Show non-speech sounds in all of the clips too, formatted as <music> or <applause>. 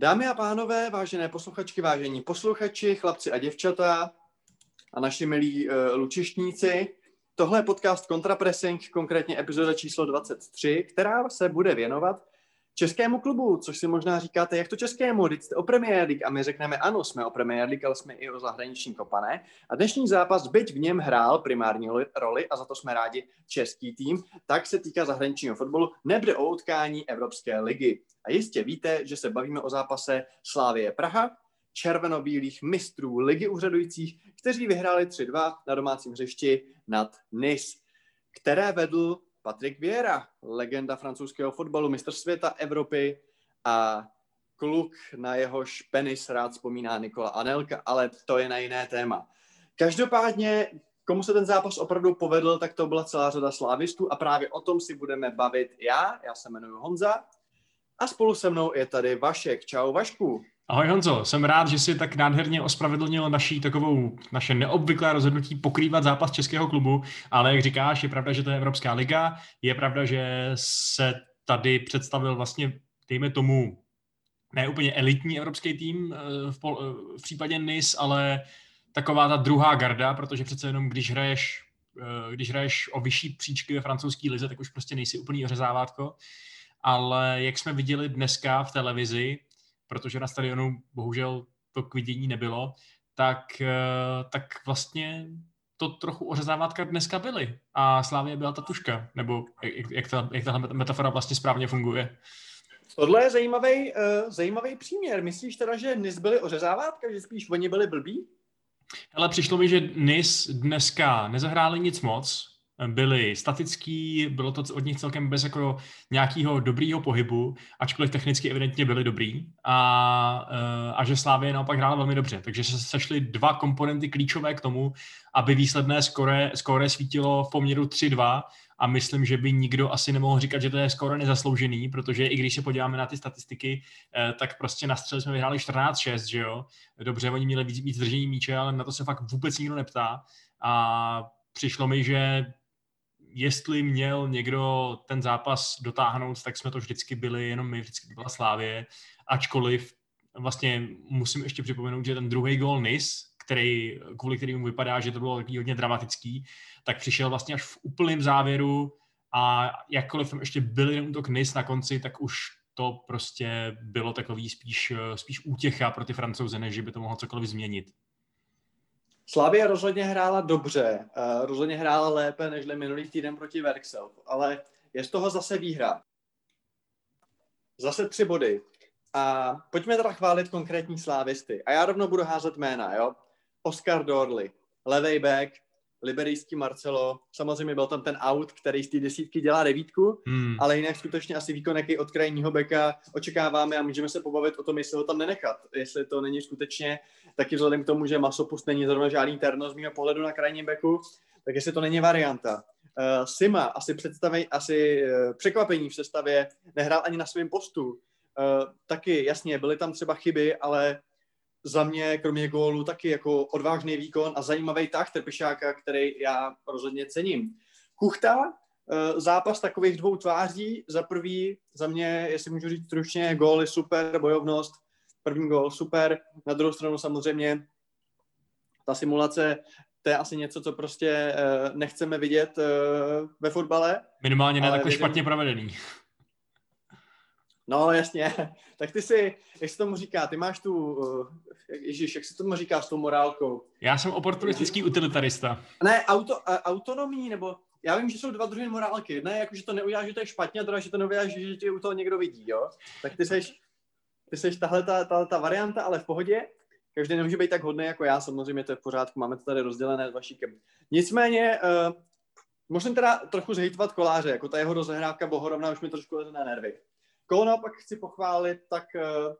Dámy a pánové, vážené posluchačky, vážení posluchači, chlapci a děvčata a naši milí uh, lučištníci, tohle je podcast Contrapressing, konkrétně epizoda číslo 23, která se bude věnovat českému klubu, což si možná říkáte, jak to českému, teď jste o Premier League a my řekneme ano, jsme o Premier League, ale jsme i o zahraniční kopané. A dnešní zápas, byť v něm hrál primární roli a za to jsme rádi český tým, tak se týká zahraničního fotbalu, nebude o utkání Evropské ligy. A jistě víte, že se bavíme o zápase Slávie Praha, červenobílých mistrů ligy úřadujících, kteří vyhráli 3-2 na domácím hřišti nad Nice, které vedl Patrik Vieira, legenda francouzského fotbalu, mistr světa Evropy a kluk, na jehož penis rád vzpomíná Nikola Anelka, ale to je na jiné téma. Každopádně, komu se ten zápas opravdu povedl, tak to byla celá řada slávistů a právě o tom si budeme bavit já. Já se jmenuji Honza a spolu se mnou je tady Vašek. Čau Vašku. Ahoj Honzo, jsem rád, že si tak nádherně ospravedlnil naší takovou, naše neobvyklé rozhodnutí pokrývat zápas českého klubu, ale jak říkáš, je pravda, že to je Evropská liga, je pravda, že se tady představil vlastně, dejme tomu, ne úplně elitní evropský tým eh, v, pol, eh, v případě NIS, ale taková ta druhá garda, protože přece jenom když hraješ, eh, když hraješ o vyšší příčky ve francouzské lize, tak už prostě nejsi úplný ořezávátko. Ale jak jsme viděli dneska v televizi, protože na stadionu bohužel to k vidění nebylo, tak, eh, tak vlastně to trochu ořezávátka dneska byly. A Slávě byla ta tuška, nebo jak, jak, ta, jak tahle metafora vlastně správně funguje. Tohle je zajímavý, uh, zajímavý příměr. Myslíš teda, že NIS byli ořezávátka, že spíš oni byli blbí? Ale přišlo mi, že NIS dneska nezahráli nic moc, byli statický, bylo to od nich celkem bez jako nějakého dobrýho pohybu, ačkoliv technicky evidentně byli dobrý a, eh, a že Slávě naopak hrála velmi dobře. Takže se sešly dva komponenty klíčové k tomu, aby výsledné skore, skore svítilo v poměru 3-2 a myslím, že by nikdo asi nemohl říkat, že to je skoro nezasloužený, protože i když se podíváme na ty statistiky, eh, tak prostě na střele jsme vyhráli 14-6, že jo? Dobře, oni měli víc, víc držení míče, ale na to se fakt vůbec nikdo neptá a přišlo mi, že jestli měl někdo ten zápas dotáhnout, tak jsme to vždycky byli, jenom my vždycky byla Slávě, ačkoliv vlastně musím ještě připomenout, že ten druhý gol Nis, který, kvůli kterému vypadá, že to bylo takový hodně dramatický, tak přišel vlastně až v úplném závěru a jakkoliv tam ještě byl jeden útok Nis na konci, tak už to prostě bylo takový spíš, spíš útěcha pro ty francouze, než by to mohlo cokoliv změnit. Slavia rozhodně hrála dobře, uh, rozhodně hrála lépe než minulý týden proti Verksel, ale je z toho zase výhra. Zase tři body. A pojďme teda chválit konkrétní slávisty. A já rovnou budu házet jména, jo? Oscar Dorley, levej back, liberijský Marcelo, samozřejmě byl tam ten out, který z té desítky dělá devítku, hmm. ale jinak skutečně asi výkon jaký od krajního beka očekáváme a můžeme se pobavit o tom, jestli ho tam nenechat, jestli to není skutečně taky vzhledem k tomu, že masopust není zrovna žádný terno z mého pohledu na krajním beku, tak jestli to není varianta. Uh, Sima asi představej, asi uh, překvapení v sestavě, nehrál ani na svém postu. Uh, taky, jasně, byly tam třeba chyby, ale za mě, kromě gólu, taky jako odvážný výkon a zajímavý tah Trpišáka, který já rozhodně cením. Kuchta, eh, zápas takových dvou tváří. Za prvý, za mě, jestli můžu říct stručně, gól je super, bojovnost, první gól super. Na druhou stranu samozřejmě ta simulace, to je asi něco, co prostě eh, nechceme vidět eh, ve fotbale. Minimálně ne takhle špatně provedený. No jasně, <laughs> tak ty si, jak se tomu říká, ty máš tu, uh, ježíš, jak se tomu říká s tou morálkou? Já jsem oportunistický utilitarista. Ne, auto, uh, autonomí, nebo já vím, že jsou dva druhy morálky. Jedna je jako, že to neuděláš, že to je špatně, a druhá, že to neuděláš, že tě u toho někdo vidí, jo? Tak ty seš, ty seš tahle ta, ta, ta varianta, ale v pohodě. Každý nemůže být tak hodný jako já, samozřejmě to je v pořádku, máme to tady rozdělené s Vašíkem. Nicméně, uh, musím teda trochu zhejtovat koláře, jako ta jeho rozehrávka Bohorovna už mi trošku leze na nervy. Koho naopak chci pochválit, tak eh,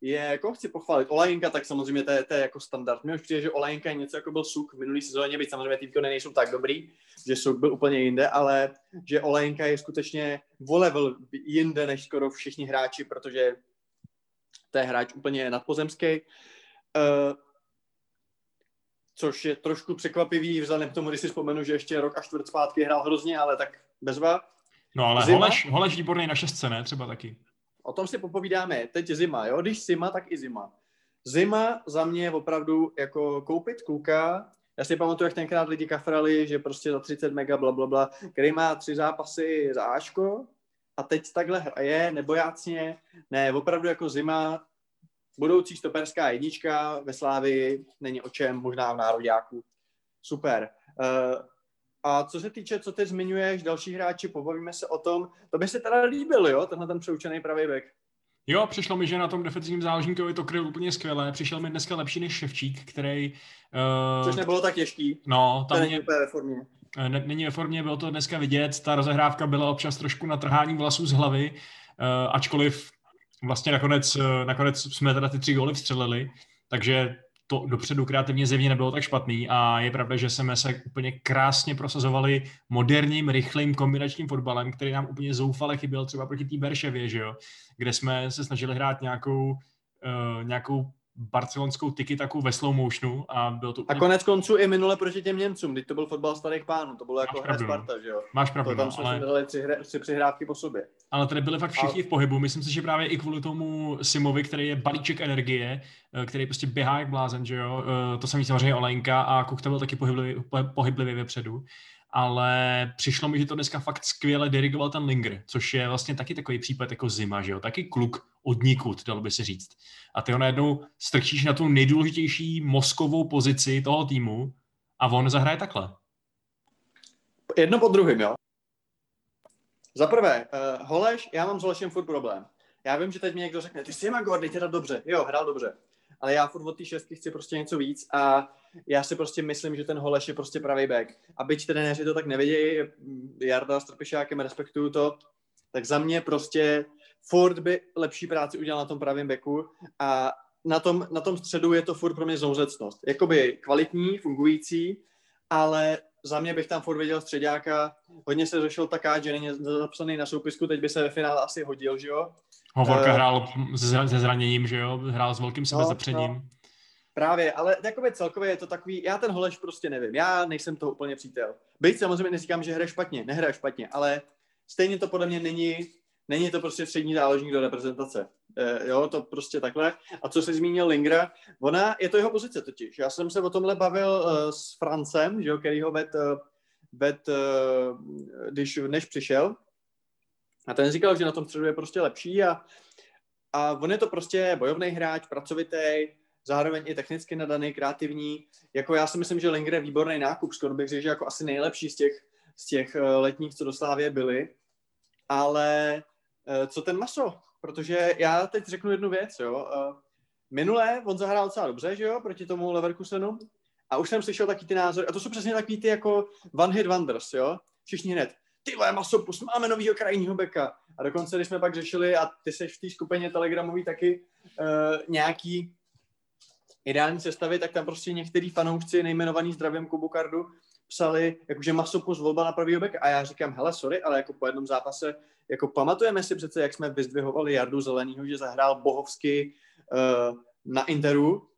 je, jako chci pochválit Olajinka, tak samozřejmě to je, to je jako standard. Mně už přijde, že Olajinka je něco jako byl Suk v minulý sezóně, byť samozřejmě ty výkony nejsou tak dobrý, že Suk byl úplně jinde, ale že Olajinka je skutečně o level jinde než skoro všichni hráči, protože to je hráč úplně nadpozemský. Uh, což je trošku překvapivý, vzhledem k tomu, když si vzpomenu, že ještě rok a čtvrt zpátky hrál hrozně, ale tak bezva. No ale Zima? Holeš, Holeš výborný na šestce, ne? Třeba taky. o tom si popovídáme. Teď zima, jo? Když zima, tak i zima. Zima za mě je opravdu jako koupit kluka, já si pamatuju, jak tenkrát lidi kafrali, že prostě za 30 mega bla, bla, bla, který má tři zápasy za Ačko a teď takhle hraje nebojácně, ne, opravdu jako zima, budoucí stoperská jednička ve Slávii, není o čem, možná v nároďáku. Super. Uh, a co se týče, co ty zmiňuješ, další hráči, pobavíme se o tom, to by se teda líbil, jo, tenhle ten přeučený pravý back. Jo, přišlo mi, že na tom defenzivním záložníkovi to kryl úplně skvěle. Přišel mi dneska lepší než Ševčík, který... Uh, Což nebylo tak těžký. No, tam není úplně ve formě. Eh, ne, není ve formě, bylo to dneska vidět. Ta rozehrávka byla občas trošku na trhání vlasů z hlavy, uh, ačkoliv vlastně nakonec, nakonec jsme teda ty tři góly vstřelili, takže to dopředu kreativně zjevně nebylo tak špatný a je pravda, že jsme se úplně krásně prosazovali moderním, rychlým kombinačním fotbalem, který nám úplně zoufale chyběl třeba proti té Berševě, že jo? kde jsme se snažili hrát nějakou, uh, nějakou barcelonskou tiki taku ve slow motionu a bylo to úplně... A konec konců i minule proti těm Němcům, když to byl fotbal starých pánů, to bylo jako hra no. Sparta, že jo? Máš pravdu, to tam no, jsme ale... dali tři, hry, tři přihrávky po sobě. Ale tady byli fakt všichni a... v pohybu, myslím si, že právě i kvůli tomu Simovi, který je balíček energie, eh, který prostě běhá jak blázen, že jo? Eh, to samý samozřejmě Olenka a Kukta byl taky pohyblivý, pohyblivý vepředu ale přišlo mi, že to dneska fakt skvěle dirigoval ten Linger, což je vlastně taky takový případ jako zima, že jo, taky kluk od nikud, dalo by se říct. A ty ho najednou strčíš na tu nejdůležitější mozkovou pozici toho týmu a on zahraje takhle. Jedno po druhém, jo. Za prvé, uh, Holeš, já mám s Holešem furt problém. Já vím, že teď mi někdo řekne, ty jsi Magor, teda dobře. Jo, hrál dobře ale já furt od té šestky chci prostě něco víc a já si prostě myslím, že ten Holeš je prostě pravý back. A byť trenéři to tak nevědějí, Jarda s Trpišákem, respektuju to, tak za mě prostě furt by lepší práci udělal na tom pravém backu a na tom, na tom středu je to furt pro mě zouzecnost. Jakoby kvalitní, fungující, ale za mě bych tam furt viděl středáka. Hodně se řešil taká, že není zapsaný na soupisku, teď by se ve finále asi hodil, že jo? Hovorka uh, hrál se zraněním, že jo? Hrál s velkým sebezapřením. No, Právě, ale takové celkově je to takový, já ten Holeš prostě nevím, já nejsem to úplně přítel. Byť samozřejmě neříkám, že hraje špatně, nehraje špatně, ale stejně to podle mě není, není to prostě střední záložník do reprezentace. E, jo, to prostě takhle. A co se zmínil Lingra, ona, je to jeho pozice totiž. Já jsem se o tomhle bavil uh, s Francem, že jo, který ho ved, uh, ved uh, když, než přišel, a ten říkal, že na tom středu je prostě lepší a, a on je to prostě bojovný hráč, pracovitý, zároveň i technicky nadaný, kreativní. Jako já si myslím, že Linger je výborný nákup, skoro bych řekl, že jako asi nejlepší z těch, z těch eh, letních, co do Slávě byly. Ale eh, co ten Maso? Protože já teď řeknu jednu věc, jo. Eh, minule on zahrál docela dobře, že jo, proti tomu Leverkusenu. A už jsem slyšel taky ty názory, a to jsou přesně takový ty jako one hit wonders, jo. Všichni hned, ty vole, masopus, máme novýho krajního beka. A dokonce, když jsme pak řešili, a ty seš v té skupině telegramový taky uh, nějaký ideální sestavy, tak tam prostě některý fanoušci nejmenovaný zdravím Kubu Kardu psali, jakože masopus volba na pravý beka. A já říkám, hele, sorry, ale jako po jednom zápase, jako pamatujeme si přece, jak jsme vyzdvihovali Jardu Zelenýho, že zahrál bohovsky uh, na Interu,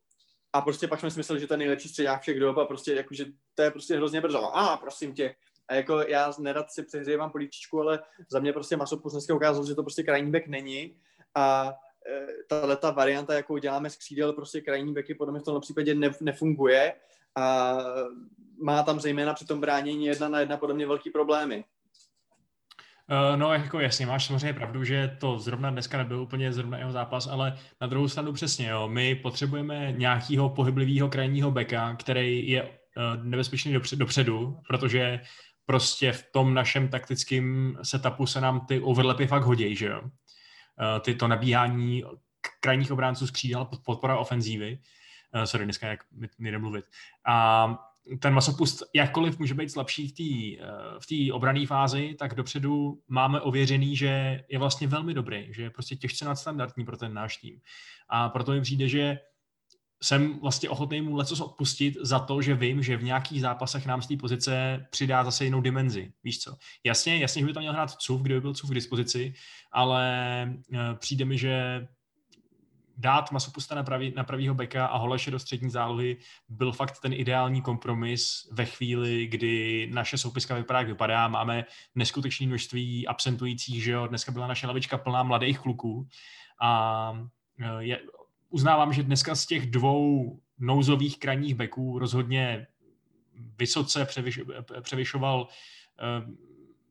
a prostě pak jsme si mysleli, že to je nejlepší středák všech dob a prostě jakože to je prostě hrozně brzo. A prosím tě, a jako já nerad si přehřejvám políčičku, ale za mě prostě Masopus dneska ukázal, že to prostě krajní back není. A e, tahle ta varianta, jakou děláme z křídel, prostě krajní beky podle mě v tomhle případě ne, nefunguje a má tam zejména při tom bránění jedna na jedna podle mě velký problémy. Uh, no, jako jasně, máš samozřejmě pravdu, že to zrovna dneska nebyl úplně zrovna jeho zápas, ale na druhou stranu přesně, jo, my potřebujeme nějakého pohyblivého krajního beka, který je uh, nebezpečný dopředu, protože prostě v tom našem taktickém setupu se nám ty overlapy fakt hodí, že jo. Eh, ty to nabíhání krajních obránců z křídel, podpora ofenzívy. Uh, sorry, dneska jak nejde mluvit. A ten masopust, jakkoliv může být slabší v té uh, v obrané fázi, tak dopředu máme ověřený, že je vlastně velmi dobrý, že je prostě těžce nadstandardní pro ten náš tým. A proto mi přijde, že jsem vlastně ochotný mu lecos odpustit za to, že vím, že v nějakých zápasech nám z té pozice přidá zase jinou dimenzi. Víš co? Jasně, jasně, že by tam měl hrát CUF, kdyby byl CUF k dispozici, ale uh, přijde mi, že dát Masopusta na, pravý, na pravýho beka a Holeše do střední zálohy byl fakt ten ideální kompromis ve chvíli, kdy naše soupiska vypadá, jak vypadá. Máme neskutečné množství absentujících, že jo? Dneska byla naše lavička plná mladých kluků a e, je, uznávám, že dneska z těch dvou nouzových krajních beků rozhodně vysoce převyš, převyšoval e,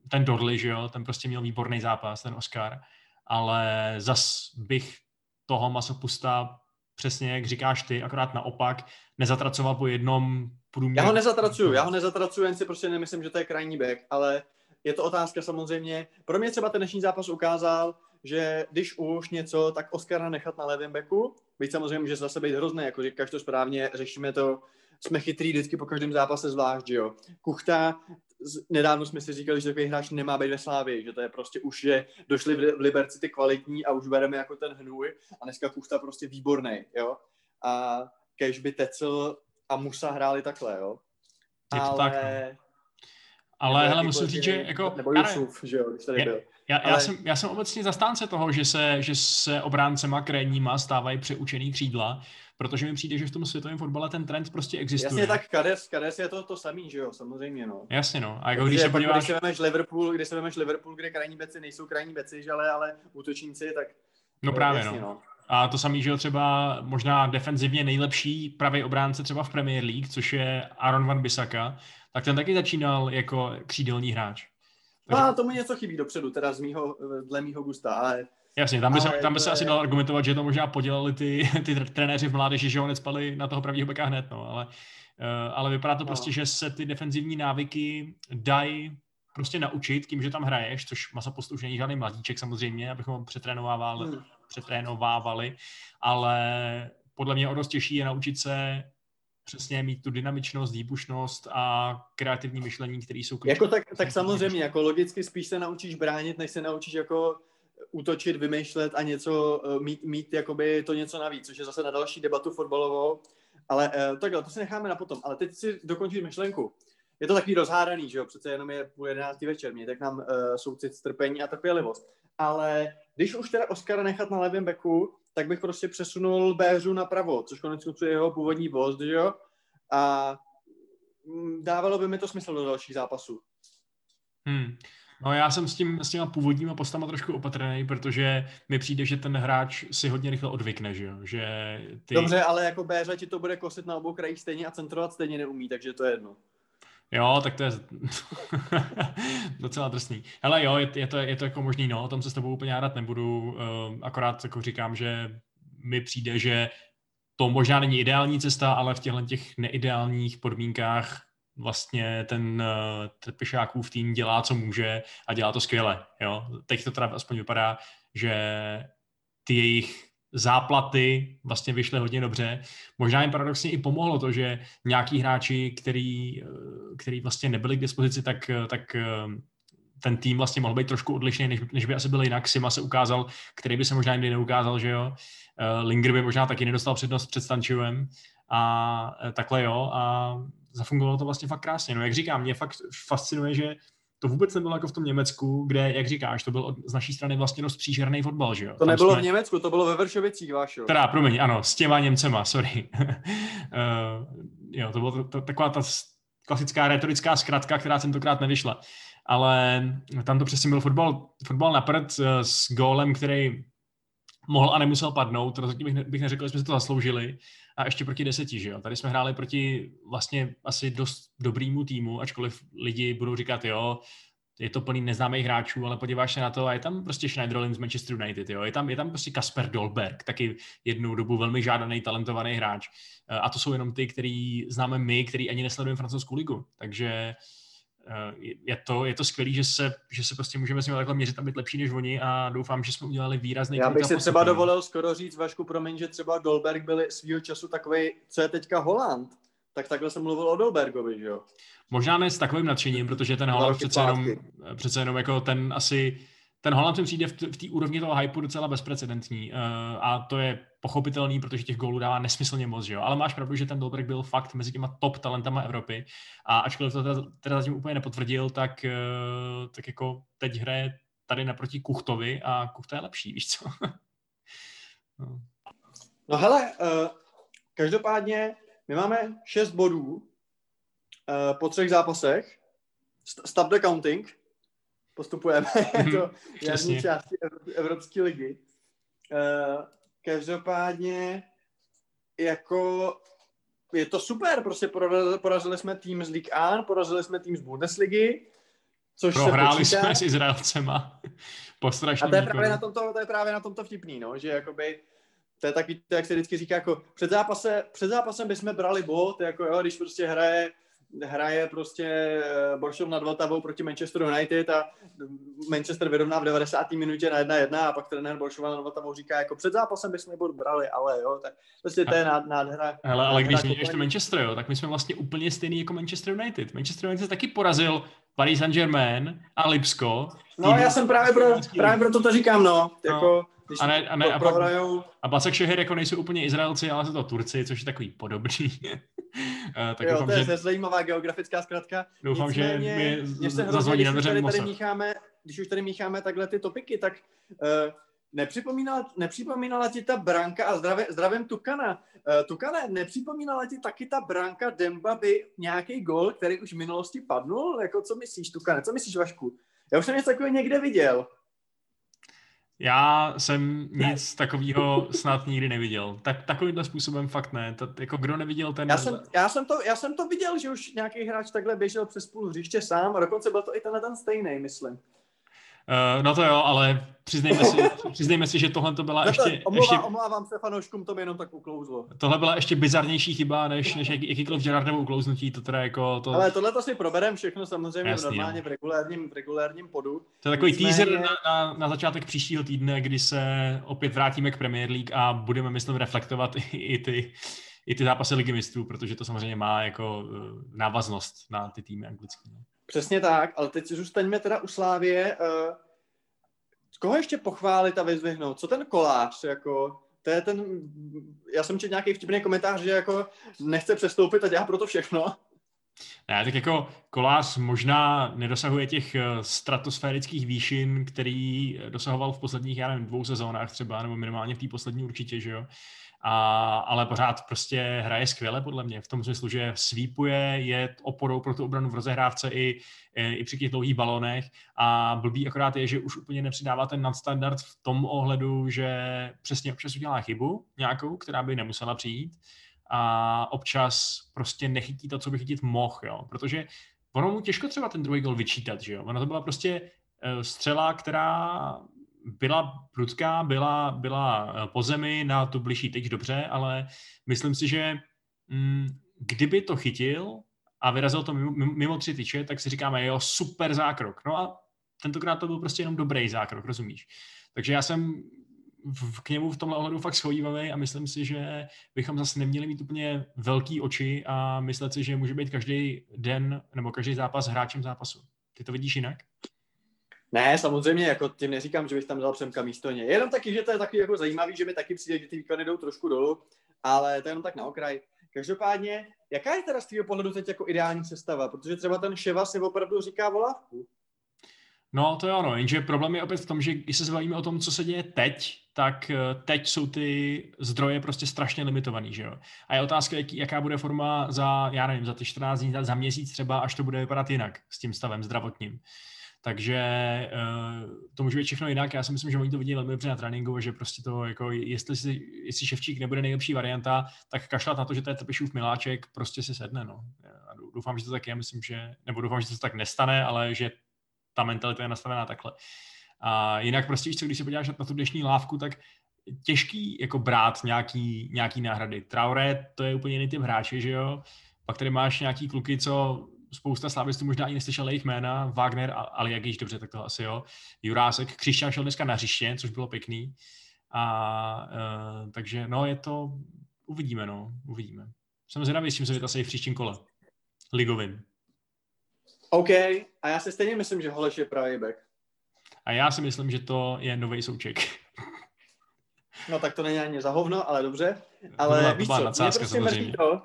ten Dorley, že jo? Ten prostě měl výborný zápas, ten Oscar ale zas bych toho masopusta přesně jak říkáš ty, akorát naopak, nezatracoval po jednom průměru. Já ho nezatracuju, já ho nezatracuju, jen si prostě nemyslím, že to je krajní back, ale je to otázka samozřejmě. Pro mě třeba ten dnešní zápas ukázal, že když už něco, tak Oscara nechat na levém beku, byť samozřejmě že zase být hrozný, jako říkáš to správně, řešíme to, jsme chytrý vždycky po každém zápase zvlášť, že jo. Kuchta nedávno jsme si říkali, že takový hráč nemá být ve Slávii, že to je prostě už, že došli v Liberci ty kvalitní a už bereme jako ten hnůj a dneska Kuchta prostě výborný, jo. A kež by Tecel a Musa hráli takhle, jo. Je to Ale... tak, no. Ale hele, musím říct, že jako... Nebo Jusuf, že jo, když tady byl. Já, já, Ale... jsem, já jsem obecně zastánce toho, že se, že se obráncema krajníma stávají přeučený křídla, protože mi přijde, že v tom světovém fotbale ten trend prostě existuje. Jasně, tak Kades, Kades je to to samý, že jo, samozřejmě, no. Jasně, no. A jako když se podíváš... Když se vemeš Liverpool, když se vemeš Liverpool, kde krajní beci nejsou krajní beci, že ale, ale útočníci, tak... No právě, jasně, no. no. A to samý, že jo, třeba možná defenzivně nejlepší pravý obránce třeba v Premier League, což je Aaron Van Bissaka, tak ten taky začínal jako křídelní hráč. Takže... No a tomu něco chybí dopředu, teda z mýho, dle mýho gusta, ale Jasně, tam by, se, tam by se je... asi dal argumentovat, že to možná podělali ty, ty trenéři v mládeži, že ho necpali na toho pravýho beka hned, no, ale, uh, ale vypadá to no. prostě, že se ty defenzivní návyky dají prostě naučit tím, že tam hraješ, což Masapost už není žádný mladíček samozřejmě, abychom ho přetrénovávali, hmm. Přetrénovávali, ale podle mě o dost těžší je naučit se přesně mít tu dynamičnost, výbušnost a kreativní myšlení, které jsou klíčové. Jako tak, tak samozřejmě, jako logicky spíš se naučíš bránit, než se naučíš jako útočit, vymýšlet a něco eh, mít, mít jakoby to něco navíc, což je zase na další debatu fotbalovou. Ale uh, takhle, to si necháme na potom. Ale teď si dokončit myšlenku. Je to takový rozhádaný, že jo, přece jenom je půl jedenáctý večer, mě tak nám uh, soucit, strpení a trpělivost. Ale když už teda Oscara nechat na levém beku, tak bych prostě přesunul Béřu na pravo, což konec konců je jeho původní post, že jo? A mm, dávalo by mi to smysl do dalších zápasů. Hmm. No já jsem s, tím, s těma původníma postama trošku opatrný, protože mi přijde, že ten hráč si hodně rychle odvykne, že jo? Že ty... Dobře, ale jako Béře ti to bude kosit na obou krajích stejně a centrovat stejně neumí, takže to je jedno. Jo, tak to je <laughs> docela drsný. Hele jo, je, je, to, je to jako možný, no, o tom se s tebou úplně hádat nebudu, uh, akorát jako říkám, že mi přijde, že to možná není ideální cesta, ale v těchto těch neideálních podmínkách vlastně ten uh, Trpišákův tým dělá, co může a dělá to skvěle. Jo? Teď to teda aspoň vypadá, že ty jejich záplaty vlastně vyšly hodně dobře. Možná jim paradoxně i pomohlo to, že nějaký hráči, který, eh, který vlastně nebyli k dispozici, tak, eh, tak ten tým vlastně mohl být trošku odlišný, než, než by asi byl jinak. Sima se ukázal, který by se možná jindy neukázal, že jo. Linger by možná taky nedostal přednost před Stančivem a takhle jo. A zafungovalo to vlastně fakt krásně. No jak říkám, mě fakt fascinuje, že to vůbec nebylo jako v tom Německu, kde, jak říkáš, to byl od, z naší strany vlastně dost příšerný fotbal, že jo? To Tam nebylo jsme... v Německu, to bylo ve Vršovicích, váš, jo? Teda, promiň, ano, s těma Němcema, sorry. uh, <laughs> jo, to byla taková ta klasická retorická zkratka, která tentokrát nevyšla. Ale tam to přesně byl fotbal, fotbal na prd uh, s gólem, který mohl a nemusel padnout, rozhodně bych, ne, bych neřekl, že jsme si to zasloužili, a ještě proti deseti, že jo. Tady jsme hráli proti vlastně asi dost dobrýmu týmu, ačkoliv lidi budou říkat, jo, je to plný neznámých hráčů, ale podíváš se na to a je tam prostě Schneiderlin z Manchester United, jo. Je tam, je tam prostě Kasper Dolberg, taky jednou dobu velmi žádaný, talentovaný hráč. A to jsou jenom ty, který známe my, který ani nesledujeme francouzskou ligu. Takže je to, je to skvělé, že se, že se prostě můžeme s nimi takhle měřit a být lepší než oni a doufám, že jsme udělali výrazný Já bych si třeba dovolil skoro říct, Vašku, promiň, že třeba Dolberg byl svýho času takový, co je teďka Holand, tak takhle jsem mluvil o Dolbergovi, že jo? Možná ne s takovým nadšením, protože ten Holand přece jenom, přece jenom jako ten asi ten Holland mi přijde v té úrovni toho hypeu docela bezprecedentní. Uh, a to je pochopitelný, protože těch gólů dává nesmyslně moc, že jo? ale máš pravdu, že ten Dolberg byl fakt mezi těma top talentama Evropy a ačkoliv to teda, teda zatím úplně nepotvrdil, tak, uh, tak jako teď hraje tady naproti Kuchtovi a Kuchta je lepší, víš co? <laughs> no. No hele, uh, každopádně my máme 6 bodů uh, po třech zápasech. Stop the counting. Postupujeme <laughs> do jasné části Evropské ligy. Uh, každopádně jako je to super, prostě porazili, porazili jsme tým z Ligue 1, porazili jsme tým z Bundesligy, což Prohráli se jsme s Izraelcema. <laughs> Po A to je, právě na tomto, to je právě na tomto vtipný, no, že jakoby to je taky, to, jak se vždycky říká, jako před, zápase, před zápasem bychom brali bod, jako jo, když prostě hraje hraje prostě eh, Boršov nad Vltavou proti Manchester United a Manchester vyrovná v 90. minutě na 1-1 a pak trenér Boršova nad Vltavou říká, jako před zápasem bychom bod brali, ale jo, tak prostě to je nádhera. Hele, ale když zmíníš to Manchester, jo, tak my jsme vlastně úplně stejný jako Manchester United. Manchester United taky porazil Paris Saint-Germain a Lipsko. No, já jsem právě pro, právě proto to říkám, no. no. Jako, když a ne, a ne, a, prohrajou... a Bacek Šeher jako nejsou úplně Izraelci, ale jsou to Turci, což je takový podobný. uh, <laughs> tak jo, doufám, to je že... zajímavá geografická zkratka. Doufám, Nicméně, že mi zazvoní na dveře tady, tady mícháme, Když už tady mícháme takhle ty topiky, tak uh, nepřipomínala, nepřipomínala ti ta branka a zdravě, zdravím Tukana. Uh, Tukane, nepřipomínala ti taky ta branka Demba by nějaký gol, který už v minulosti padnul? Jako co myslíš, Tukane? Co myslíš, Vašku? Já už jsem něco takového někde viděl. Já jsem nic takového snad nikdy neviděl. Tak takovýmhle způsobem fakt ne. To, jako kdo neviděl ten... Já jsem, já, jsem to, já jsem to viděl, že už nějaký hráč takhle běžel přes půl hřiště sám a dokonce byl to i tenhle ten stejný, myslím. Uh, no to jo, ale přiznejme si, přiznejme si že tohle to byla no to, ještě... Omlouvá, ještě... Omlouvám se fanouškům, to by jenom tak uklouzlo. Tohle byla ještě bizarnější chyba, než, než jakýkoliv Gerardovo uklouznutí, to teda jako... To... Ale tohle to si proberem všechno samozřejmě Jasný, normálně no. v regulárním, v regulárním podu. To je takový Nicméně... teaser na, na, na, začátek příštího týdne, kdy se opět vrátíme k Premier League a budeme, myslím, reflektovat i, i ty i ty zápasy ligy mistrů, protože to samozřejmě má jako uh, návaznost na ty týmy anglické. Přesně tak, ale teď zůstaňme teda u Slávě. Uh, koho ještě pochválit a vyzvihnout? Co ten kolář, jako, to je ten, já jsem četl nějaký vtipný komentář, že jako nechce přestoupit a dělá pro to všechno. Ne, tak jako kolář možná nedosahuje těch eh, stratosférických výšin, který dosahoval v posledních, já nevím, dvou sezónách třeba, nebo minimálně v té poslední určitě, že jo. A, ale pořád prostě hraje skvěle podle mě, v tom smyslu, že svípuje, je oporou pro tu obranu v rozehrávce i, i při těch dlouhých balonech. A blbý akorát je, že už úplně nepřidává ten nadstandard v tom ohledu, že přesně občas udělá chybu nějakou, která by nemusela přijít. A občas prostě nechytí to, co by chytit mohl, jo, protože ono mu těžko třeba ten druhý gol vyčítat, že jo, ono to byla prostě eh, střela, která byla prudká, byla, byla eh, po zemi na tu bližší tyč dobře, ale myslím si, že mm, kdyby to chytil a vyrazil to mimo, mimo tři tyče, tak si říkáme, jo, super zákrok. No a tentokrát to byl prostě jenom dobrý zákrok, rozumíš? Takže já jsem v, k němu v tomhle ohledu fakt schodívavý a myslím si, že bychom zase neměli mít úplně velký oči a myslet si, že může být každý den nebo každý zápas hráčem zápasu. Ty to vidíš jinak? Ne, samozřejmě, jako tím neříkám, že bych tam dal Přemka místo něj. Jenom taky, že to je taky jako zajímavý, že mi taky přijde, že ty výkony jdou trošku dolů, ale to je jenom tak na okraj. Každopádně, jaká je teda z tvého pohledu teď jako ideální sestava? Protože třeba ten Ševa si opravdu říká volávku. No, to je ono, jenže problém je opět v tom, že když se zbavíme o tom, co se děje teď, tak eh, teď jsou ty zdroje prostě strašně limitovaný, že jo. A je otázka, jak, jaká bude forma za, já nevím, za ty 14 dní, za měsíc třeba, až to bude vypadat jinak s tím stavem zdravotním. Takže uh, to může být všechno jinak. Já si myslím, že oni to vidí velmi dobře na tréninku, že prostě to, jako, jestli, si, jestli Ševčík nebude nejlepší varianta, tak kašlat na to, že to je Trpišův miláček, prostě si sedne. No. A doufám, že to tak je, myslím, že, nebo doufám, že to tak nestane, ale že ta mentalita je nastavená takhle. A jinak prostě, když se podíváš na tu dnešní lávku, tak těžký jako brát nějaký, nějaký náhrady. Traoré, to je úplně jiný typ hráče, že jo? Pak tady máš nějaký kluky, co spousta slávistů možná ani neslyšel jejich jména, Wagner, ale jak již dobře, tak to asi jo. Jurásek, Křišťan šel dneska na hřiště, což bylo pěkný. A uh, takže no, je to, uvidíme, no, uvidíme. Jsem zvědavý, s čím se vytasejí v příštím kole. Ligovým. OK, a já si stejně myslím, že Holeš je pravý back. A já si myslím, že to je nový souček. No tak to není ani za hovno, ale dobře. Ale to byla, víš to byla co, mě prostě to,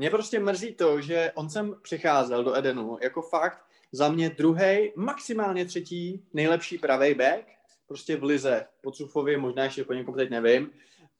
mě prostě mrzí to, že on sem přicházel do Edenu jako fakt za mě druhý, maximálně třetí nejlepší pravý back, prostě v lize po Cufovi, možná ještě po někom teď nevím.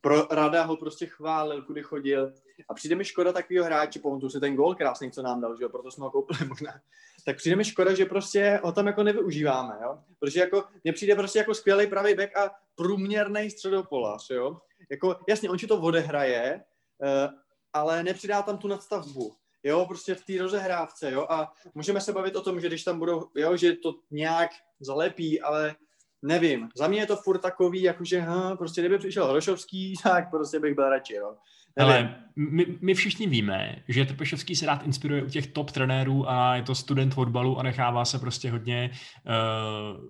pro Rada ho prostě chválil, kudy chodil. A přijde mi škoda takového hráče, pamatuju si ten gól krásný, co nám dal, že jo, proto jsme ho koupili možná. Tak přijde mi škoda, že prostě ho tam jako nevyužíváme, jo. Protože jako, mně přijde prostě jako skvělý pravý back a průměrný středopolař, jo. Jako, jasně, on ti to odehraje, uh, ale nepřidá tam tu nadstavbu jo, prostě v té rozehrávce, jo, a můžeme se bavit o tom, že když tam budou, jo, že to nějak zalepí, ale nevím, za mě je to furt takový, jakože, ha, prostě kdyby přišel Hrošovský, <laughs> tak prostě bych byl radši, jo. Ale my, my všichni víme, že Trpešovský se rád inspiruje u těch top trenérů a je to student fotbalu a nechává se prostě hodně uh,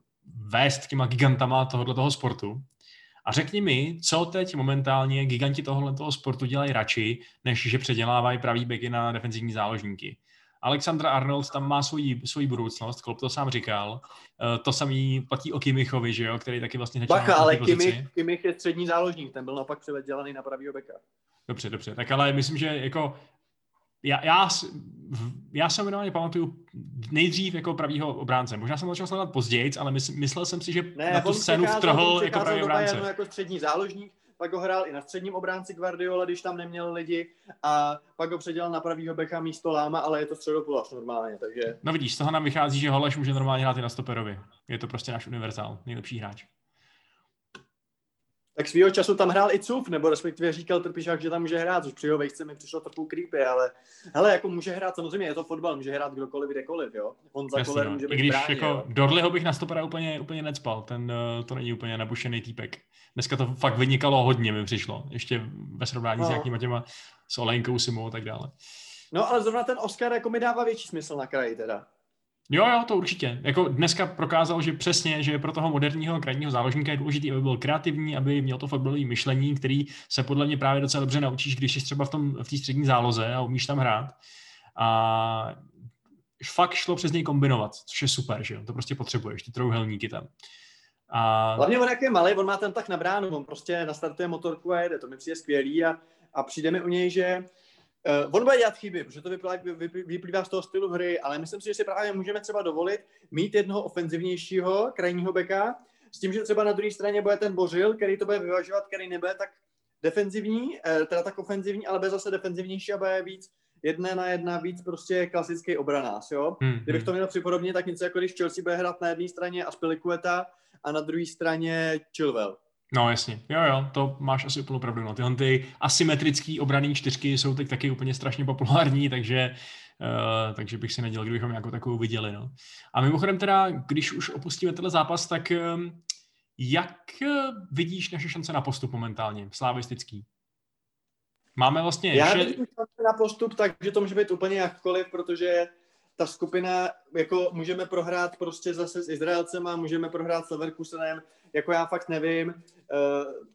vést těma gigantama tohoto toho sportu. A řekni mi, co teď momentálně giganti tohohle toho sportu dělají radši, než že předělávají pravý beky na defenzivní záložníky. Alexandra Arnold tam má svoji, svoji budoucnost, Klopp to sám říkal. Eh, to samý platí o Kimichovi, že jo, který taky vlastně začal Bacha, ale Kimich, Kimich je střední záložník, ten byl naopak předělaný na pravýho beka. Dobře, dobře. Tak ale myslím, že jako já, já, já jsem minimálně pamatuju nejdřív jako pravýho obránce. Možná jsem začal sledovat později, ale mysl, myslel jsem si, že ne, na tu scénu vtrhl jako pravý obránce. jako střední záložník, pak ho hrál i na středním obránci Guardiola, když tam neměl lidi a pak ho předělal na pravýho beka místo Láma, ale je to středopolař normálně, takže... No vidíš, z toho nám vychází, že Holeš může normálně hrát i na stoperovi. Je to prostě náš univerzál, nejlepší hráč tak svýho času tam hrál i Cuf, nebo respektive říkal Trpišák, že tam může hrát, což při jeho vejce mi přišlo trochu creepy, ale hele, jako může hrát, samozřejmě je to fotbal, může hrát kdokoliv, kdekoliv, jo. On za koler no. může být I když brání, jako jo. Dorliho bych na stopera úplně, úplně necpal, ten uh, to není úplně nabušený týpek. Dneska to fakt vynikalo hodně, mi přišlo, ještě ve srovnání no. s nějakýma těma s Olejnkou, Simou a tak dále. No ale zrovna ten Oscar jako mi dává větší smysl na kraji teda. Jo, jo, to určitě. Jako dneska prokázal, že přesně, že pro toho moderního krajního záložníka je důležité, aby byl kreativní, aby měl to fotbalové myšlení, který se podle mě právě docela dobře naučíš, když jsi třeba v tom v té střední záloze a umíš tam hrát. A fakt šlo přes něj kombinovat, což je super, že jo? To prostě potřebuješ, ty trouhelníky tam. A... Hlavně on jak je malý, on má ten tak na bránu, on prostě nastartuje motorku a jede, to mi přijde skvělý a, a přijde mi u něj, že Uh, on bude dělat chyby, protože to vyplývá, vyplývá z toho stylu hry, ale myslím si, že si právě můžeme třeba dovolit mít jednoho ofenzivnějšího krajního beka, s tím, že třeba na druhé straně bude ten Bořil, který to bude vyvažovat, který nebude tak defenzivní, uh, teda tak ofenzivní, ale bude zase defenzivnější a bude víc jedné na jedna, víc prostě klasický obranář, jo. Hmm. Kdybych hmm. to měl připodobně, tak něco jako když Chelsea bude hrát na jedné straně a Spilikueta a na druhé straně Chilwell. No jasně, jo jo, to máš asi úplnou pravdu. No. Tyhle ty asymetrický obraný čtyřky jsou teď taky úplně strašně populární, takže, uh, takže bych si nedělal, kdybychom jako takovou viděli. No. A mimochodem teda, když už opustíme tenhle zápas, tak um, jak vidíš naše šance na postup momentálně, slavistický? Máme vlastně... Já vidím šance na postup, takže to může být úplně jakkoliv, protože ta skupina, jako můžeme prohrát prostě zase s Izraelcem a můžeme prohrát s Leverkusenem, jako já fakt nevím. Uh,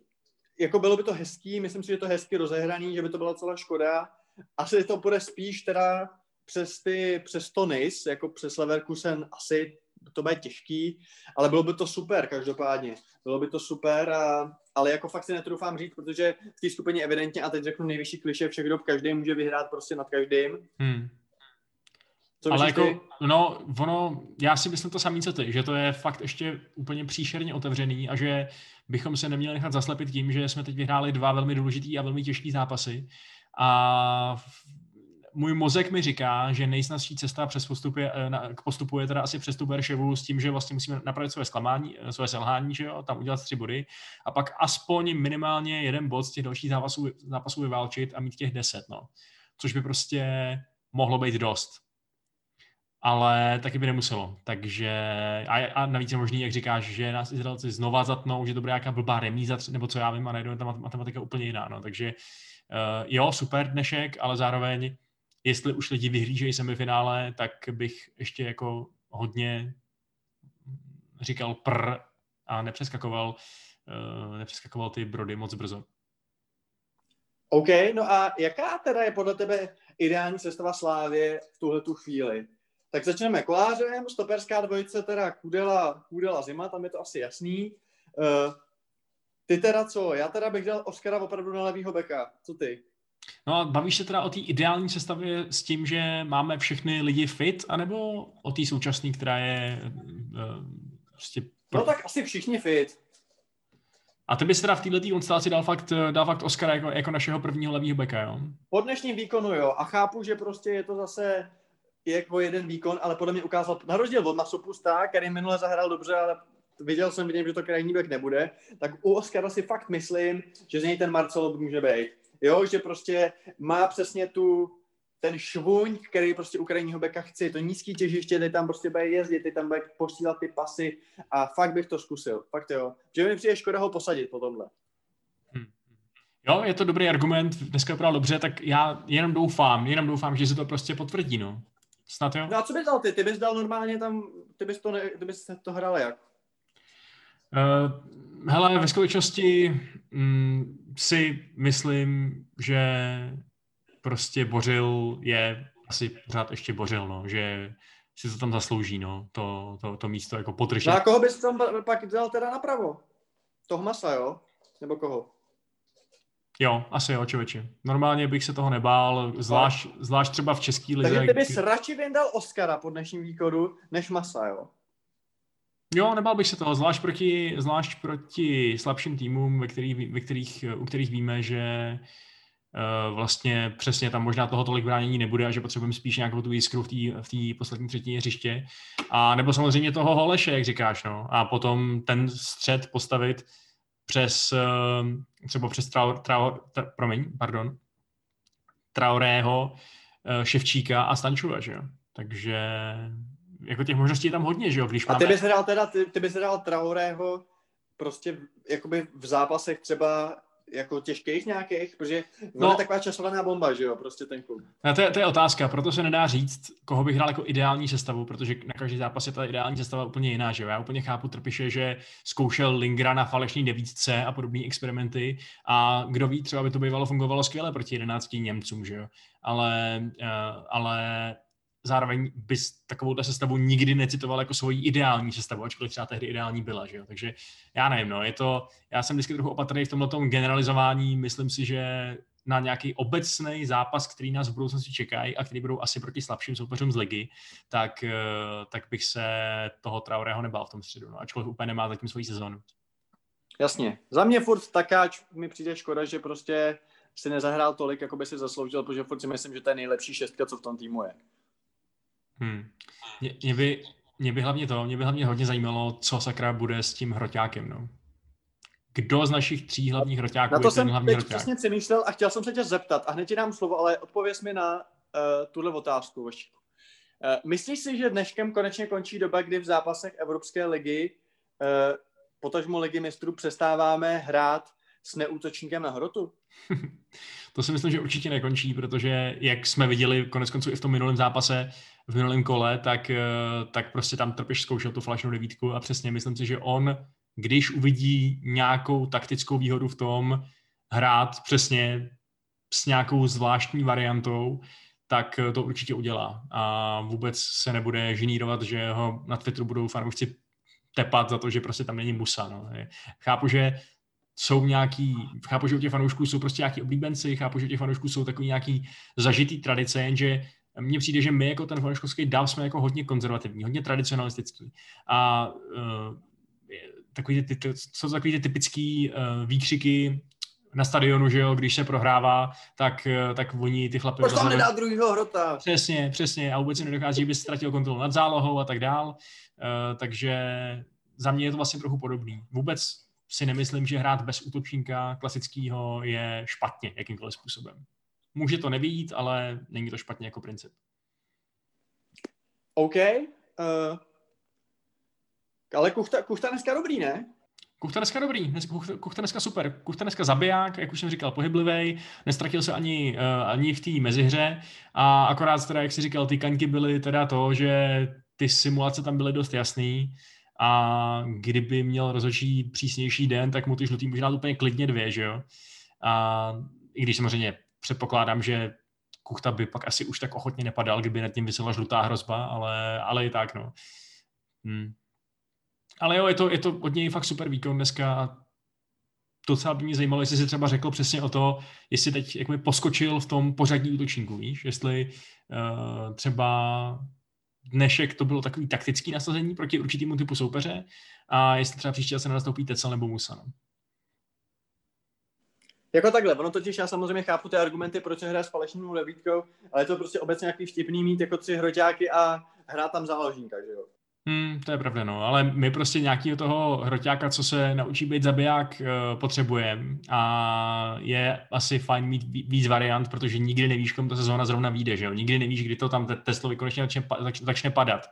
jako bylo by to hezký, myslím si, že to hezky rozehraný, že by to byla celá škoda. Asi to bude spíš teda přes, ty, přes to NIS, jako přes Leverkusen asi to bude těžký, ale bylo by to super každopádně. Bylo by to super, a, ale jako fakt si netrufám říct, protože v té skupině evidentně, a teď řeknu nejvyšší kliše všech dob, každý může vyhrát prostě nad každým. Hmm. Co ale jako, ty? no, ono, já si myslím to samý, co ty, že to je fakt ještě úplně příšerně otevřený a že bychom se neměli nechat zaslepit tím, že jsme teď vyhráli dva velmi důležitý a velmi těžký zápasy a můj mozek mi říká, že nejsnazší cesta přes postup je, eh, k postupu je teda asi přestup Berševu s tím, že vlastně musíme napravit své zklamání, eh, své selhání, že jo, tam udělat tři body a pak aspoň minimálně jeden bod z těch dalších zápasů, zápasů vyválčit a mít těch deset, no. Což by prostě mohlo být dost ale taky by nemuselo. Takže a, a navíc je možný, jak říkáš, že nás Izraelci znova zatnou, že to bude nějaká blbá remíza, nebo co já vím, a najednou ta matematika úplně jiná. No. Takže uh, jo, super dnešek, ale zároveň, jestli už lidi vyhlížejí semifinále, tak bych ještě jako hodně říkal pr a nepřeskakoval, uh, nepřeskakoval ty brody moc brzo. OK, no a jaká teda je podle tebe ideální sestava Slávě v tuhle tu chvíli? Tak začneme kolářem, stoperská dvojice teda Kudela, Kudela Zima, tam je to asi jasný. Uh, ty teda co? Já teda bych dal Oscara opravdu na levýho beka. Co ty? No a bavíš se teda o té ideální sestavě s tím, že máme všechny lidi fit, anebo o té současné, která je uh, prostě... Pro... No tak asi všichni fit. A ty bys teda v této konstelaci dal fakt, dal fakt Oscara jako, jako našeho prvního levýho beka, jo? Po dnešním výkonu, jo. A chápu, že prostě je to zase jako jeden výkon, ale podle mě ukázal, na rozdíl od Masopusta, který minule zahrál dobře, ale viděl jsem v něm, že to krajní back nebude, tak u Oscara si fakt myslím, že z něj ten Marcelo může být. Jo, že prostě má přesně tu, ten švuň, který prostě u krajního beka chci, to nízký těžiště, ty tam prostě bude jezdit, ty tam bude posílat ty pasy a fakt bych to zkusil, fakt jo. Že mi přijde škoda ho posadit po tomhle. Hmm. Jo, je to dobrý argument, dneska vypadal dobře, tak já jenom doufám, jenom doufám, že se to prostě potvrdí, no. Snad jo. No a co bys dal ty? Ty bys dal normálně tam, ty bys to, ne, ty bys to hrál jak? Uh, hele, ve skutečnosti mm, si myslím, že prostě Bořil je asi pořád ještě Bořil, no, že si to tam zaslouží, no, to, to, to místo jako potržet. No a koho bys tam pak dal teda napravo? Toho masa, jo? Nebo koho? Jo, asi jo, člověče. Normálně bych se toho nebál, zvlášť, zvlášť třeba v český lize. Takže ty bys radši vyndal Oscara po dnešním výkonu, než Masa, jo? Jo, nebál bych se toho, zvlášť proti, zvlášť proti slabším týmům, ve kterých, ve kterých, u kterých víme, že uh, vlastně přesně tam možná toho tolik bránění nebude a že potřebujeme spíš nějakou tu jiskru v té v poslední třetině hřiště. A nebo samozřejmě toho Holeše, jak říkáš, no. A potom ten střed postavit přes uh, třeba přes Traor, Traor, tra, promiň, pardon, Traorého, uh, Ševčíka a Stančula, že jo. Takže jako těch možností je tam hodně, že jo? Když máme... A ty bys hrál teda, ty, ty bys hrál Traorého prostě jakoby v zápasech třeba jako těžkých nějakých, protože no, je taková časovaná bomba, že jo, prostě ten klub. No, to, je, to je otázka, proto se nedá říct, koho bych hrál jako ideální sestavu, protože na každý zápas je ta ideální sestava úplně jiná, že jo. Já úplně chápu Trpiše, že zkoušel Lingra na falešní devítce a podobné experimenty a kdo ví, třeba by to bývalo fungovalo skvěle proti 11 Němcům, že jo. Ale, uh, ale zároveň bys takovou sestavu nikdy necitoval jako svoji ideální sestavu, ačkoliv třeba tehdy ideální byla, že jo? Takže já nevím, no, je to, já jsem vždycky trochu opatrný v tomhle generalizování, myslím si, že na nějaký obecný zápas, který nás v budoucnosti čekají a který budou asi proti slabším soupeřům z ligy, tak, eh, tak bych se toho Traorého nebál v tom středu, no, ačkoliv úplně nemá zatím svoji sezónu. Jasně. Za mě furt takáč mi přijde škoda, že prostě si nezahrál tolik, jako by si zasloužil, protože furt si myslím, že to je nejlepší šestka, co v tom týmu je. Hmm. Mě, mě, by, mě by hlavně to, mě by hlavně hodně zajímalo, co sakra bude s tím hroťákem, no. Kdo z našich tří hlavních hroťáků Na to je jsem ten hlavní teď hroťák? přesně přemýšlel a chtěl jsem se tě zeptat a hned ti dám slovo, ale odpověz mi na uh, tuhle otázku, Vašku. Uh, myslíš si, že dneškem konečně končí doba, kdy v zápasech Evropské ligy, uh, potažmo ligy mistrů, přestáváme hrát s neútočníkem na hrotu? <laughs> to si myslím, že určitě nekončí, protože jak jsme viděli konec konců i v tom minulém zápase, v minulém kole, tak, eh, tak prostě tam Trpiš zkoušel tu flashnou devítku a přesně myslím si, že on, když uvidí nějakou taktickou výhodu v tom hrát přesně s nějakou zvláštní variantou, tak to určitě udělá. A vůbec se nebude ženírovat, že ho na Twitteru budou fanoušci tepat za to, že prostě tam není Musa. No. Chápu, že jsou nějaký, chápu, že u těch fanoušků jsou prostě nějaký oblíbenci, chápu, že u těch fanoušků jsou takový nějaký zažitý tradice, jenže mně přijde, že my jako ten fanouškovský dáv jsme jako hodně konzervativní, hodně tradicionalistický. A uh, takový ty, ty, jsou takový ty typický uh, výkřiky na stadionu, že jo, když se prohrává, tak, uh, tak oni ty chlapy... Proč tam nedá druhýho hrota? Přesně, přesně. A vůbec si nedochází, že by ztratil kontrolu nad zálohou a tak dál. Uh, takže za mě je to vlastně trochu podobný. Vůbec si nemyslím, že hrát bez útočníka klasického je špatně jakýmkoliv způsobem. Může to nevít, ale není to špatně jako princip. OK. Uh, ale Kuchta, Kuchta dneska dobrý, ne? Kuchta dneska dobrý, Kuchta dneska super. Kuchta dneska zabiják, jak už jsem říkal, pohyblivý, nestratil se ani, uh, ani v té mezihře a akorát teda, jak si říkal, ty kaňky byly teda to, že ty simulace tam byly dost jasný a kdyby měl rozhodčí přísnější den, tak mu ty žlutý možná úplně klidně dvě, že jo. A i když samozřejmě předpokládám, že Kuchta by pak asi už tak ochotně nepadal, kdyby nad tím vysela žlutá hrozba, ale, ale i tak, no. Hmm. Ale jo, je to, je to od něj fakt super výkon dneska a docela by mě zajímalo, jestli si třeba řekl přesně o to, jestli teď jakoby poskočil v tom pořadní útočníku, víš, jestli uh, třeba dnešek to bylo takový taktický nasazení proti určitému typu soupeře a jestli třeba příště se nenastoupí Tecel nebo Musana. No. Jako takhle, ono totiž já samozřejmě chápu ty argumenty, proč se hraje s falešnou levítkou, ale je to prostě obecně nějaký vtipný mít jako tři hroťáky a hrát tam záložníka, že jo. Hmm, to je pravda, no, ale my prostě nějakého toho hroťáka, co se naučí být zabiják, uh, potřebujeme a je asi fajn mít víc variant, protože nikdy nevíš, komu ta sezóna zrovna vyjde, že jo? Nikdy nevíš, kdy to tam Teslovi konečně začne, začne padat.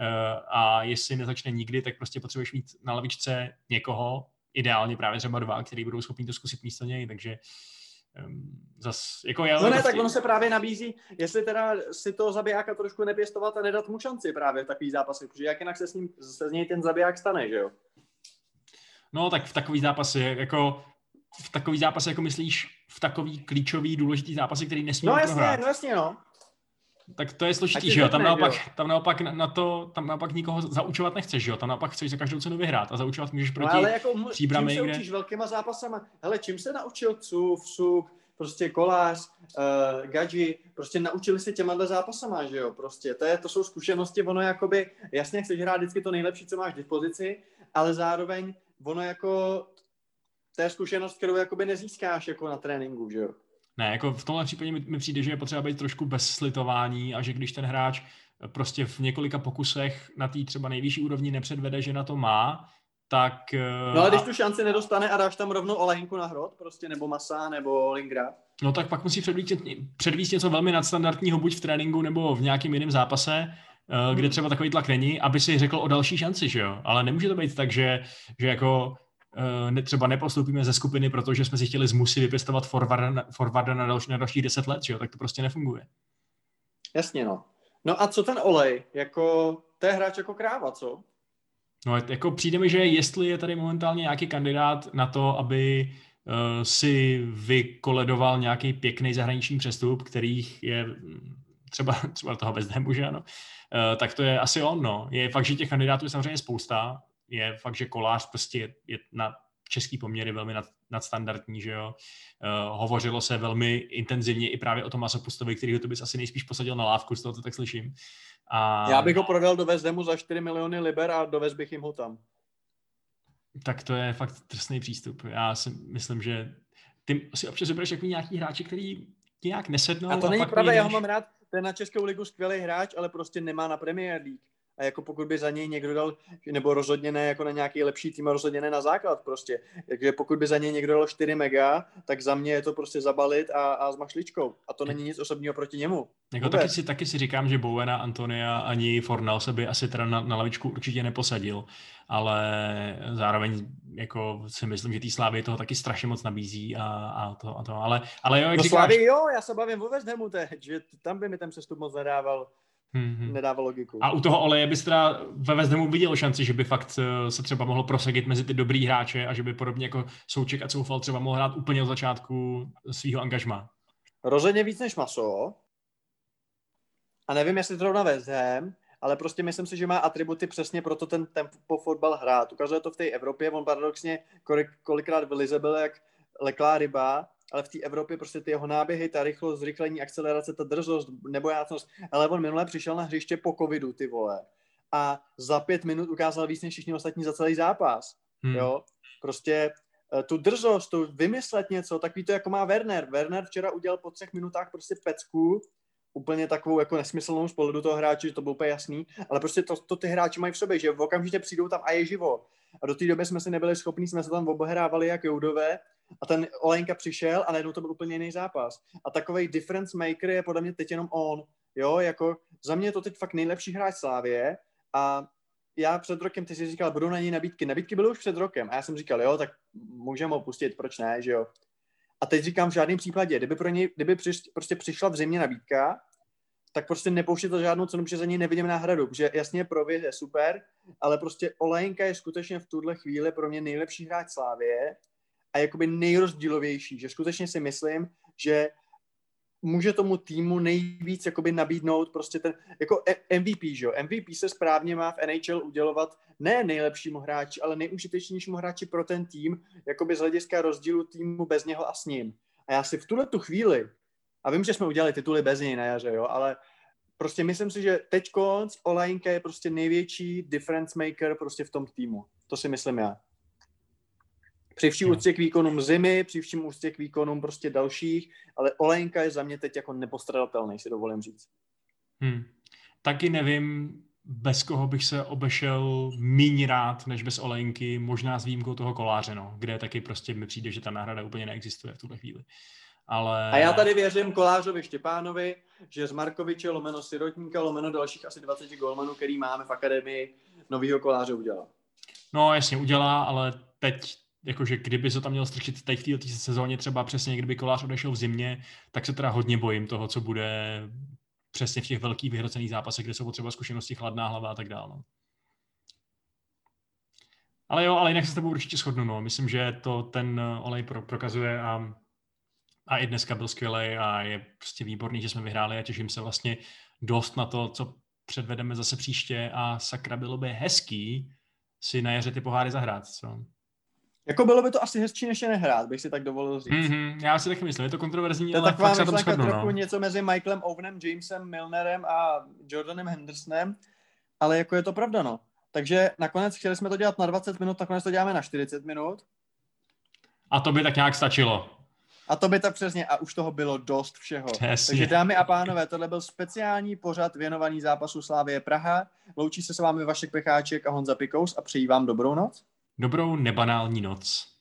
Uh, a jestli nezačne nikdy, tak prostě potřebuješ mít na lavičce někoho, ideálně právě třeba dva, který budou schopni to zkusit místo něj, takže um, zas, jako já, no ne, prostě... tak ono se právě nabízí, jestli teda si toho zabijáka trošku nepěstovat a nedat mu šanci právě v takový zápasy, protože jak jinak se s ním, se z něj ten zabiják stane, že jo? No, tak v takový zápasy, jako v takový zápasy, jako myslíš, v takový klíčový, důležitý zápasy, který nesmí No jasně, prohrát. no jasně, no. Tak to je složitý, že jo? Tam naopak, jo. tam naopak na to, tam naopak nikoho zaučovat nechceš, že jo? Tam naopak chceš za každou cenu vyhrát a zaučovat můžeš proti no, ale jako, čím se učíš velkýma zápasama? Hele, čím se naučil Cuf, Suk, prostě Kolář, uh, Gadži, prostě naučili se těma zápasama, že jo? Prostě to, je, to jsou zkušenosti, ono jakoby, jasně chceš hrát vždycky to nejlepší, co máš k dispozici, ale zároveň ono jako, to je zkušenost, kterou jakoby nezískáš jako na tréninku, že jo? Ne, jako v tomhle případě mi, mi přijde, že je potřeba být trošku bez slitování a že když ten hráč prostě v několika pokusech na té třeba nejvyšší úrovni nepředvede, že na to má, tak... No ale když tu šanci nedostane a dáš tam rovnou Olehinku na hrot, prostě, nebo Masa, nebo Lingra. No tak pak musí předvíst, předvíst něco velmi nadstandardního, buď v tréninku, nebo v nějakém jiném zápase, hmm. kde třeba takový tlak není, aby si řekl o další šanci, že jo? Ale nemůže to být tak, že, že jako Eh, ne, třeba nepostoupíme ze skupiny, protože jsme si chtěli z musy vypěstovat forwarda, forwarda na, další, na dalších deset let, že jo? tak to prostě nefunguje. Jasně, no. No a co ten olej? Jako, to je hráč jako kráva, co? No, jako přijde mi, že jestli je tady momentálně nějaký kandidát na to, aby uh, si vykoledoval nějaký pěkný zahraniční přestup, kterých je hm, třeba, třeba toho bez že ano, uh, tak to je asi on, no. Je fakt, že těch kandidátů je samozřejmě spousta, je fakt, že kolář prostě je, je na český poměry velmi nad, nadstandardní, že jo. Uh, hovořilo se velmi intenzivně i právě o tom Masopustovi, který to bys asi nejspíš posadil na lávku, z toho to tak slyším. A... Já bych ho prodal do Hamu za 4 miliony liber a dovez bych jim ho tam. Tak to je fakt trestný přístup. Já si myslím, že ty si občas vybereš jako nějaký hráči, který nějak nesednou. A to není pravda, já ho mám rád, ten na Českou ligu skvělý hráč, ale prostě nemá na Premier League a jako pokud by za něj někdo dal, nebo rozhodně ne jako na nějaký lepší tým, rozhodně ne na základ prostě. Takže pokud by za něj někdo dal 4 mega, tak za mě je to prostě zabalit a, a s mašličkou. A to není nic osobního proti němu. Jako taky, si, taky si říkám, že Bowena, Antonia ani Fornal se by asi teda na, na lavičku určitě neposadil, ale zároveň jako si myslím, že tý Slávy toho taky strašně moc nabízí a, a, to, a to. Ale, ale jo, jak no říkáš... Slávy, jo, já se bavím o West Hamu teď, že tam by mi ten přestup moc nedával hmm. nedává logiku. A u toho oleje bys teda ve Hamu viděl šanci, že by fakt eh, se třeba mohlo prosadit mezi ty dobrý hráče a že by podobně jako Souček a Coufal třeba mohl hrát úplně od začátku svého angažma. Rozhodně víc než Maso. A nevím, jestli to na West Ham, ale prostě myslím si, že má atributy přesně proto ten tempo fotbal hrát. Ukazuje to v té Evropě, on paradoxně kolikrát v Lize byl jak leklá ryba, ale v té Evropě prostě ty jeho náběhy, ta rychlost, zrychlení, akcelerace, ta drzost, nebojácnost, ale on minule přišel na hřiště po covidu, ty vole. A za pět minut ukázal víc než všichni ostatní za celý zápas. Hmm. Jo? Prostě eh, tu drzost, tu vymyslet něco, takový to jako má Werner. Werner včera udělal po třech minutách prostě pecku, úplně takovou jako nesmyslnou z pohledu toho hráče, že to bylo úplně jasný, ale prostě to, to ty hráči mají v sobě, že v okamžitě přijdou tam a je živo. A do té doby jsme si nebyli schopni, jsme se tam obohrávali jak Joudové a ten Olejnka přišel a najednou to byl úplně jiný zápas. A takový difference maker je podle mě teď jenom on. Jo, jako za mě je to teď fakt nejlepší hráč Slávě a já před rokem, ty jsi říkal, budou na něj nabídky. Nabídky byly už před rokem a já jsem říkal, jo, tak můžeme ho pustit, proč ne, že jo. A teď říkám v žádném případě, kdyby pro něj, kdyby přiš, prostě přišla v zimě nabídka, tak prostě nepouštět to žádnou cenu, protože za něj nevidím náhradu, protože jasně pro je super, ale prostě Olejnka je skutečně v tuhle chvíli pro mě nejlepší hráč Slávě a jakoby nejrozdílovější, že skutečně si myslím, že může tomu týmu nejvíc jakoby nabídnout prostě ten, jako e, MVP, že jo? MVP se správně má v NHL udělovat ne nejlepšímu hráči, ale nejužitečnějšímu hráči pro ten tým, jakoby z hlediska rozdílu týmu bez něho a s ním. A já si v tuhle tu chvíli, a vím, že jsme udělali tituly bez něj na jaře, jo, ale prostě myslím si, že teď konc Olajnka je prostě největší difference maker prostě v tom týmu. To si myslím já. Při vší úctě k výkonům zimy, při vším úctě k výkonům prostě dalších, ale Olejnka je za mě teď jako nepostradatelný, si dovolím říct. Hmm. Taky nevím, bez koho bych se obešel míň rád, než bez Olejnky, možná s výjimkou toho koláře, no, kde taky prostě mi přijde, že ta náhrada úplně neexistuje v tuhle chvíli. Ale... A já tady věřím Kolářovi Štěpánovi, že z Markoviče lomeno Sirotníka, lomeno dalších asi 20 golmanů, který máme v akademii, novýho koláře udělá. No jasně, udělá, ale teď jakože kdyby se tam měl strčit teď v této sezóně třeba přesně, kdyby kolář odešel v zimě, tak se teda hodně bojím toho, co bude přesně v těch velkých vyhrocených zápasech, kde jsou potřeba zkušenosti, chladná hlava a tak dále. No. Ale jo, ale jinak se s tebou určitě shodnu. No. Myslím, že to ten olej pro, prokazuje a, a i dneska byl skvělý a je prostě výborný, že jsme vyhráli a těším se vlastně dost na to, co předvedeme zase příště a sakra bylo by hezký si na jaře ty poháry zahrát. Co? Jako bylo by to asi hezčí, než je nehrát, bych si tak dovolil říct. Mm-hmm, já si taky myslím, je to kontroverzní, to ale taková fakt se tom shodnu, trochu no. něco mezi Michaelem Owenem, Jamesem Milnerem a Jordanem Hendersonem, ale jako je to pravda, no. Takže nakonec chtěli jsme to dělat na 20 minut, nakonec to děláme na 40 minut. A to by tak nějak stačilo. A to by tak přesně, a už toho bylo dost všeho. Přesně. Takže dámy a pánové, tohle byl speciální pořad věnovaný zápasu Slávie Praha. Loučí se s vámi Vašek Pecháček a Honza Pikous a přeji vám dobrou noc. Dobrou nebanální noc.